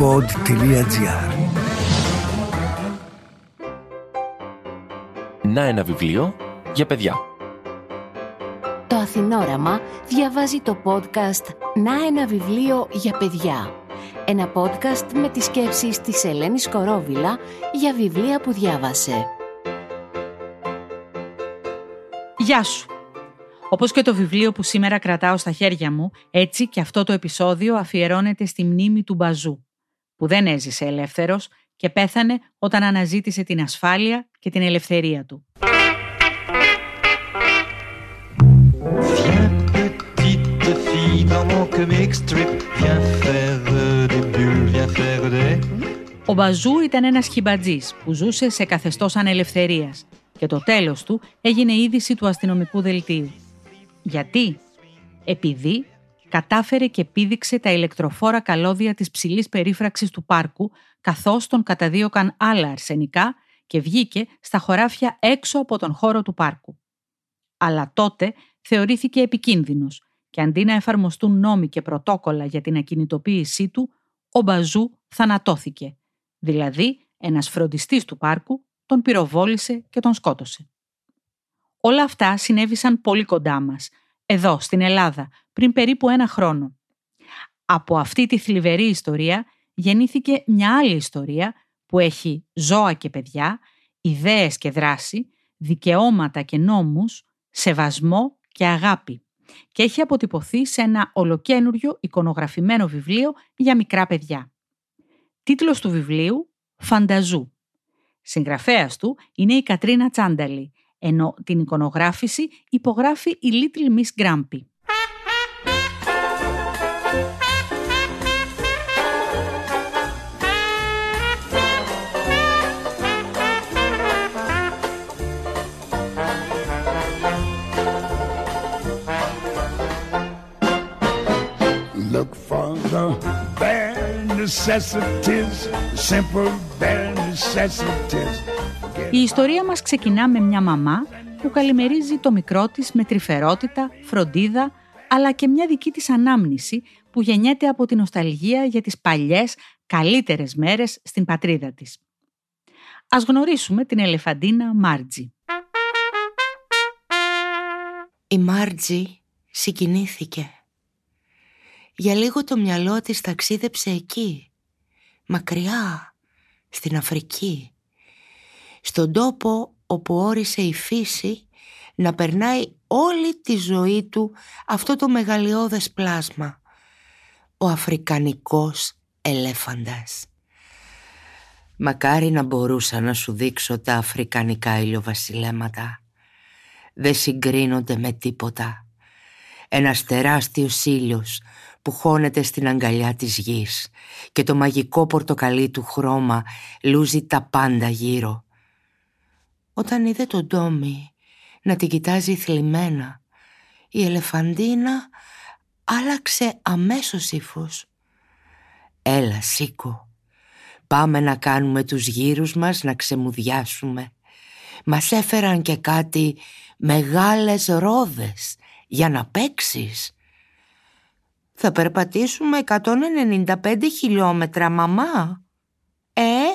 pod.gr Να ένα βιβλίο για παιδιά. Το Αθηνόραμα διαβάζει το podcast «Να ένα βιβλίο για παιδιά». Ένα podcast με τις σκέψεις της Ελένης Κορόβιλα για βιβλία που διάβασε. Γεια σου! Όπως και το βιβλίο που σήμερα κρατάω στα χέρια μου, έτσι και αυτό το επεισόδιο αφιερώνεται στη μνήμη του Μπαζού, που δεν έζησε ελεύθερος και πέθανε όταν αναζήτησε την ασφάλεια και την ελευθερία του. Viens petite fille dans mon comic strip, viens faire des bulles, viens faire des... Ο Μπαζού ήταν ένας χιμπατζής που ζούσε σε καθεστώς ανελευθερίας και το τέλος του έγινε είδηση του αστυνομικού δελτίου. Γιατί; Επειδή κατάφερε και πήδηξε τα ηλεκτροφόρα καλώδια της ψηλής περίφραξης του πάρκου καθώς τον καταδίωκαν άλλα αρσενικά και βγήκε στα χωράφια έξω από τον χώρο του πάρκου. Αλλά τότε θεωρήθηκε επικίνδυνος και αντί να εφαρμοστούν νόμοι και πρωτόκολλα για την ακινητοποίησή του, ο Μπαζού θανατώθηκε. Δηλαδή, ένας φροντιστής του πάρκου τον πυροβόλησε και τον σκότωσε. Όλα αυτά συνέβησαν πολύ κοντά μας, εδώ στην Ελλάδα, πριν περίπου ένα χρόνο. Από αυτή τη θλιβερή ιστορία γεννήθηκε μια άλλη ιστορία που έχει ζώα και παιδιά, ιδέες και δράση, δικαιώματα και νόμους, σεβασμό και αγάπη και έχει αποτυπωθεί σε ένα ολοκένουργιο εικονογραφημένο βιβλίο για μικρά παιδιά. Τίτλος του βιβλίου «Φανταζού». Συγγραφέας του είναι η Κατρίνα Τσάνταλη, ενώ την εικονογράφηση υπογράφει η Little Miss Grumpy. Look for the bare necessities, the simple bare necessities. Η ιστορία μας ξεκινά με μια μαμά που καλημερίζει το μικρό της με τρυφερότητα, φροντίδα, αλλά και μια δική της ανάμνηση που γεννιέται από την νοσταλγία για τις παλιές, καλύτερες μέρες στην πατρίδα της. Ας γνωρίσουμε την ελεφαντίνα Μάρτζι. Η Μάρτζι συγκινήθηκε. Για λίγο το μυαλό της ταξίδεψε εκεί, μακριά, στην Αφρική, στον τόπο όπου όρισε η φύση να περνάει όλη τη ζωή του αυτό το μεγαλειώδες πλάσμα, ο αφρικανικός ελέφαντας. Μακάρι να μπορούσα να σου δείξω τα αφρικανικά ηλιοβασιλέματα. Δεν συγκρίνονται με τίποτα. Ένας τεράστιος ήλιος που χώνεται στην αγκαλιά της γης και το μαγικό πορτοκαλί του χρώμα λούζει τα πάντα γύρω. Όταν είδε τον Τόμι να την κοιτάζει θλιμμένα, η ελεφαντίνα άλλαξε αμέσως ύφος. «Έλα σήκω, πάμε να κάνουμε τους γύρους μας να ξεμουδιάσουμε. Μας έφεραν και κάτι μεγάλες ρόδες για να παίξεις». «Θα περπατήσουμε 195 χιλιόμετρα, μαμά». «Ε»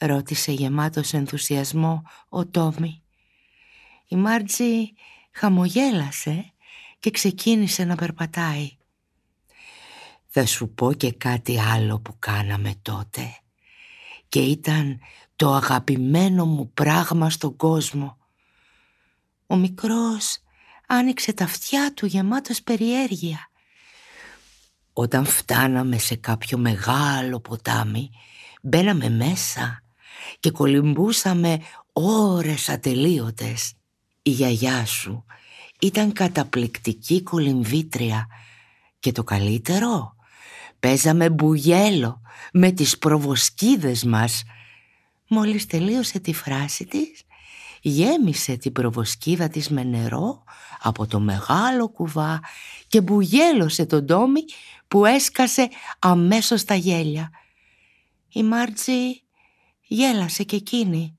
ρώτησε γεμάτος ενθουσιασμό ο Τόμι. Η Μάρτζη χαμογέλασε και ξεκίνησε να περπατάει. Θα σου πω και κάτι άλλο που κάναμε τότε και ήταν το αγαπημένο μου πράγμα στον κόσμο. Ο μικρός άνοιξε τα αυτιά του γεμάτος περιέργεια. Όταν φτάναμε σε κάποιο μεγάλο ποτάμι, μπαίναμε μέσα και κολυμπούσαμε ώρες ατελείωτες. Η γιαγιά σου ήταν καταπληκτική κολυμβήτρια και το καλύτερο, παίζαμε μπουγέλο με τις προβοσκίδες μας. Μόλις τελείωσε τη φράση της, γέμισε την προβοσκίδα της με νερό από το μεγάλο κουβά και μπουγέλωσε τον Τόμι που έσκασε αμέσως τα γέλια. Η Μάρτζη Γέλασε και εκείνη,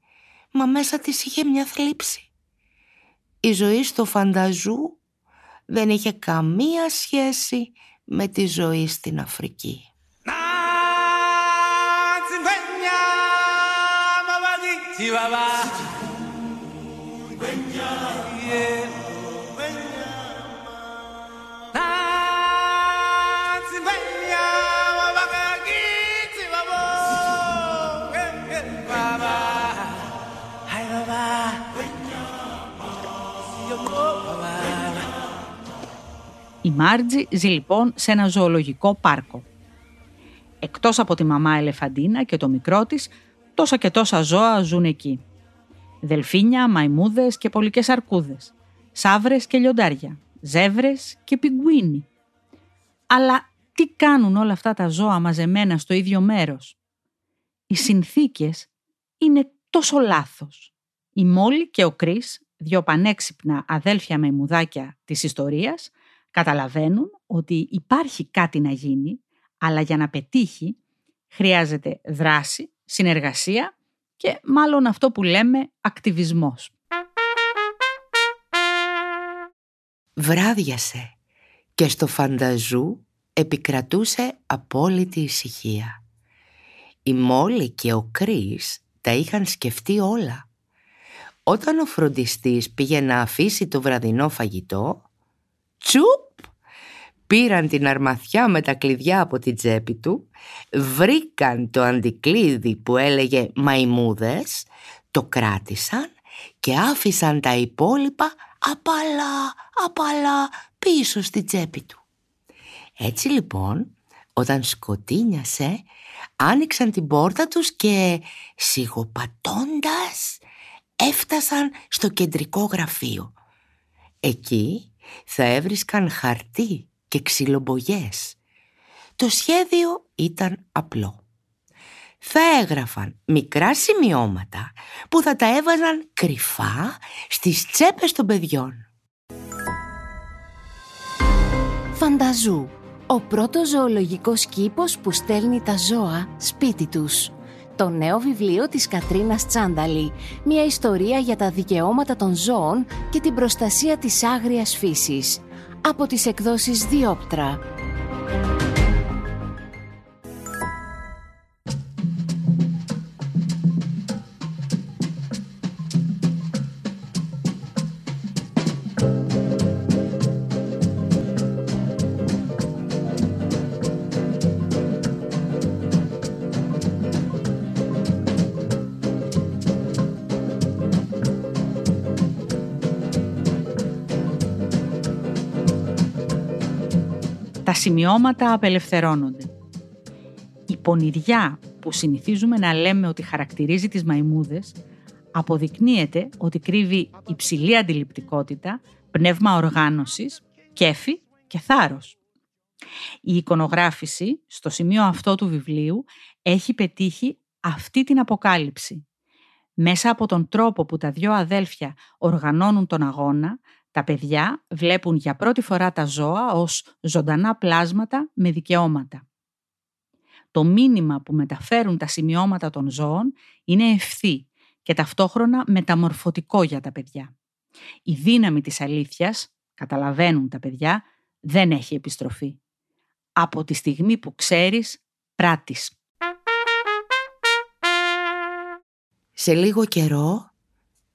μα μέσα της είχε μια θλίψη. Η ζωή στο φανταζού δεν είχε καμία σχέση με τη ζωή στην Αφρική. Η Μάρτζη ζει λοιπόν σε ένα ζωολογικό πάρκο. Εκτός από τη μαμά Ελεφαντίνα και το μικρό της, τόσα και τόσα ζώα ζουν εκεί. Δελφίνια, μαϊμούδες και πολικές αρκούδες, σάβρες και λιοντάρια, ζεύρες και πιγκουίνι. Αλλά τι κάνουν όλα αυτά τα ζώα μαζεμένα στο ίδιο μέρος; Οι συνθήκες είναι τόσο λάθος. Η Μόλι και ο Κρίς, δύο πανέξυπνα αδέλφια μαϊμουδάκια της ιστορίας, καταλαβαίνουν ότι υπάρχει κάτι να γίνει, αλλά για να πετύχει χρειάζεται δράση, συνεργασία και μάλλον αυτό που λέμε ακτιβισμός. Βράδιασε και στο φανταζού επικρατούσε απόλυτη ησυχία. Η Μόλι και ο Κρίς τα είχαν σκεφτεί όλα. Όταν ο φροντιστής πήγε να αφήσει το βραδινό φαγητό, τσουπ, πήραν την αρμαθιά με τα κλειδιά από την τσέπη του, βρήκαν το αντικλείδι που έλεγε «μαϊμούδες», το κράτησαν και άφησαν τα υπόλοιπα απαλά, απαλά πίσω στη τσέπη του. Έτσι λοιπόν, όταν σκοτίνιασε, άνοιξαν την πόρτα τους και σιγοπατώντας έφτασαν στο κεντρικό γραφείο. Εκεί θα έβρισκαν χαρτί και ξυλομπογιές. Το σχέδιο ήταν απλό. Θα έγραφαν μικρά σημειώματα που θα τα έβαζαν κρυφά στις τσέπες των παιδιών. Φανταζού, ο πρώτος ζωολογικός κήπος που στέλνει τα ζώα σπίτι τους. Το νέο βιβλίο της Κατρίνας Τσάνταλη, μια ιστορία για τα δικαιώματα των ζώων και την προστασία της άγριας φύσης. Από τις εκδόσεις Διόπτρα. Σημειώματα απελευθερώνονται. Η πονηριά που συνηθίζουμε να λέμε ότι χαρακτηρίζει τις μαϊμούδες αποδεικνύεται ότι κρύβει υψηλή αντιληπτικότητα, πνεύμα οργάνωσης, κέφι και θάρρος. Η εικονογράφηση στο σημείο αυτό του βιβλίου έχει πετύχει αυτή την αποκάλυψη. Μέσα από τον τρόπο που τα δυο αδέλφια οργανώνουν τον αγώνα, τα παιδιά βλέπουν για πρώτη φορά τα ζώα ως ζωντανά πλάσματα με δικαιώματα. Το μήνυμα που μεταφέρουν τα σημειώματα των ζώων είναι ευθύ και ταυτόχρονα μεταμορφωτικό για τα παιδιά. Η δύναμη της αλήθειας, καταλαβαίνουν τα παιδιά, δεν έχει επιστροφή. Από τη στιγμή που ξέρεις, πράτης. Σε λίγο καιρό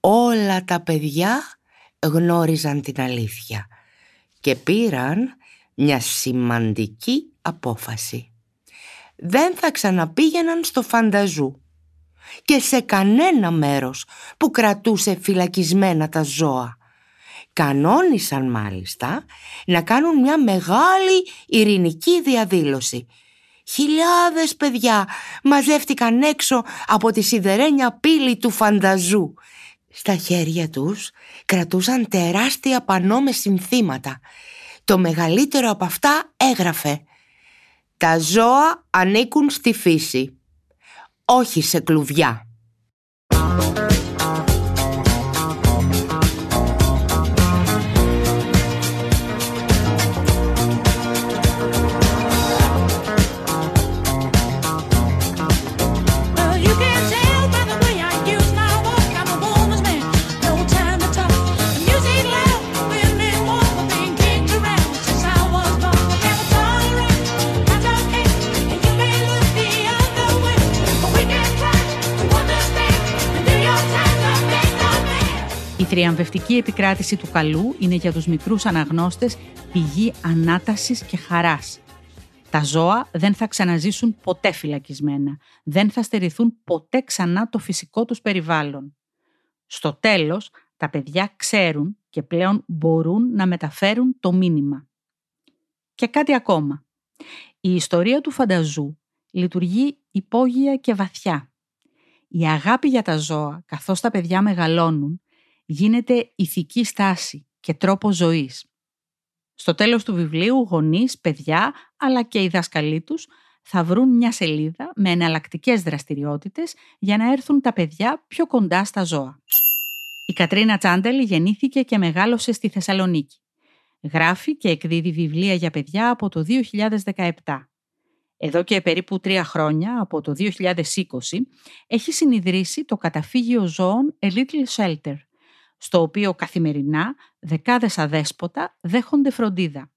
όλα τα παιδιά γνώριζαν την αλήθεια και πήραν μια σημαντική απόφαση. Δεν θα ξαναπήγαιναν στο φανταζού και σε κανένα μέρος που κρατούσε φυλακισμένα τα ζώα. Κανόνισαν μάλιστα να κάνουν μια μεγάλη ειρηνική διαδήλωση. Χιλιάδες παιδιά μαζεύτηκαν έξω από τη σιδερένια πύλη του φανταζού στα χέρια τους κρατούσαν τεράστια πανό με συνθήματα. Το μεγαλύτερο από αυτά έγραφε «Τα ζώα ανήκουν στη φύση, όχι σε κλουβιά». Θριαμβευτική επικράτηση του καλού είναι για τους μικρούς αναγνώστες πηγή ανάτασης και χαράς. Τα ζώα δεν θα ξαναζήσουν ποτέ φυλακισμένα, δεν θα στερηθούν ποτέ ξανά το φυσικό τους περιβάλλον. Στο τέλος, τα παιδιά ξέρουν και πλέον μπορούν να μεταφέρουν το μήνυμα. Και κάτι ακόμα. Η ιστορία του φανταζού λειτουργεί υπόγεια και βαθιά. Η αγάπη για τα ζώα, καθώς τα παιδιά μεγαλώνουν, γίνεται ηθική στάση και τρόπο ζωής. Στο τέλος του βιβλίου, γονείς, παιδιά, αλλά και οι δάσκαλοι τους θα βρουν μια σελίδα με εναλλακτικές δραστηριότητες για να έρθουν τα παιδιά πιο κοντά στα ζώα. Η Κατρίνα Τσάντελη γεννήθηκε και μεγάλωσε στη Θεσσαλονίκη. Γράφει και εκδίδει βιβλία για παιδιά από το 2017. Εδώ και περίπου τρία χρόνια, από το 2020, έχει συνειδρήσει το καταφύγιο ζώων A Little Shelter, στο οποίο καθημερινά δεκάδες αδέσποτα δέχονται φροντίδα.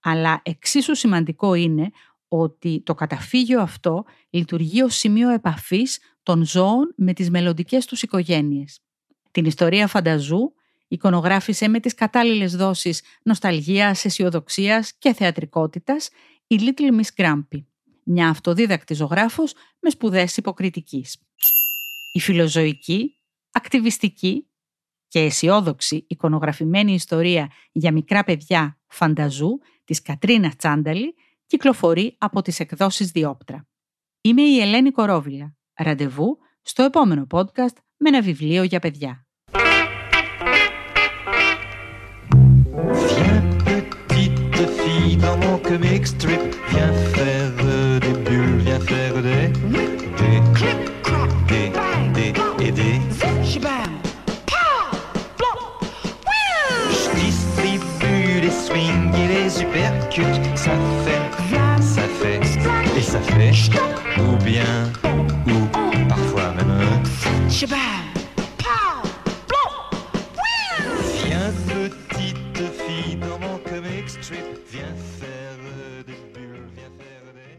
Αλλά εξίσου σημαντικό είναι ότι το καταφύγιο αυτό λειτουργεί ως σημείο επαφής των ζώων με τις μελλοντικές τους οικογένειες. Την ιστορία φανταζού εικονογράφησε με τις κατάλληλες δόσεις νοσταλγίας, αισιοδοξίας και θεατρικότητας η Little Miss Grumpy, μια αυτοδίδακτη ζωγράφος με σπουδές υποκριτικής. Η φιλοζωική, ακτιβιστική και αισιόδοξη εικονογραφημένη ιστορία για μικρά παιδιά φανταζού της Κατρίνα Τσάνταλη κυκλοφορεί από τις εκδόσεις Διόπτρα. Είμαι η Ελένη Κορόβιλα. Ραντεβού στο επόμενο podcast με ένα βιβλίο για παιδιά. Viens petite fille dans mon comic strip, viens faire distribue les swings et les supercuts, ça fait, ça fait et ça fait ou bien ou parfois même. Viens petite fille dans mon comic strip, viens faire euh, des bulles, viens faire des.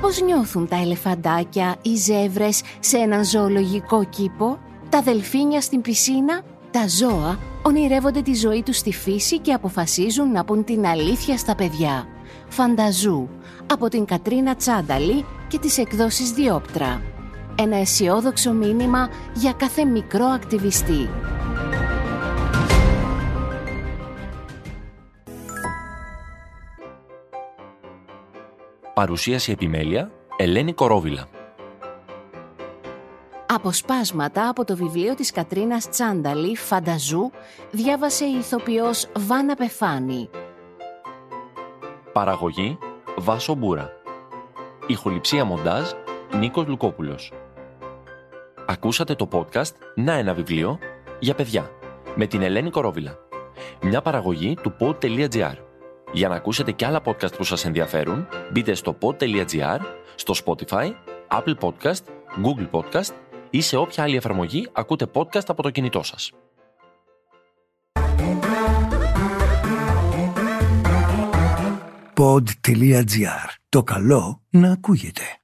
Πώς νιώθουν τα ελεφαντάκια, οι ζεύρες σε έναν ζωολογικό κήπο, τα δελφίνια στην πισίνα, τα ζώα ονειρεύονται τη ζωή τους στη φύση και αποφασίζουν να πουν την αλήθεια στα παιδιά. Φανταζού, από την Κατρίνα Τσάνταλη και τις εκδόσεις Διόπτρα. Ένα αισιόδοξο μήνυμα για κάθε μικρό ακτιβιστή. Παρουσίαση επιμέλεια Ελένη Κορόβιλα. Αποσπάσματα από το βιβλίο της Κατρίνας Τσάνταλη «Φανταζού» διάβασε η ηθοποιός Βάνα Πεφάνη. Παραγωγή Βάσο Μπούρα. Ηχοληψία μοντάζ Νίκος Λουκόπουλος. Ακούσατε το podcast «Να ένα βιβλίο» για παιδιά με την Ελένη Κορόβιλα. Μια παραγωγή του pod.gr. Για να ακούσετε και άλλα podcast που σας ενδιαφέρουν, μπείτε στο pod.gr, στο Spotify, Apple Podcast, Google Podcast ή σε όποια άλλη εφαρμογή ακούτε podcast από το κινητό σας. Pod.gr. Το καλό να ακούγεται.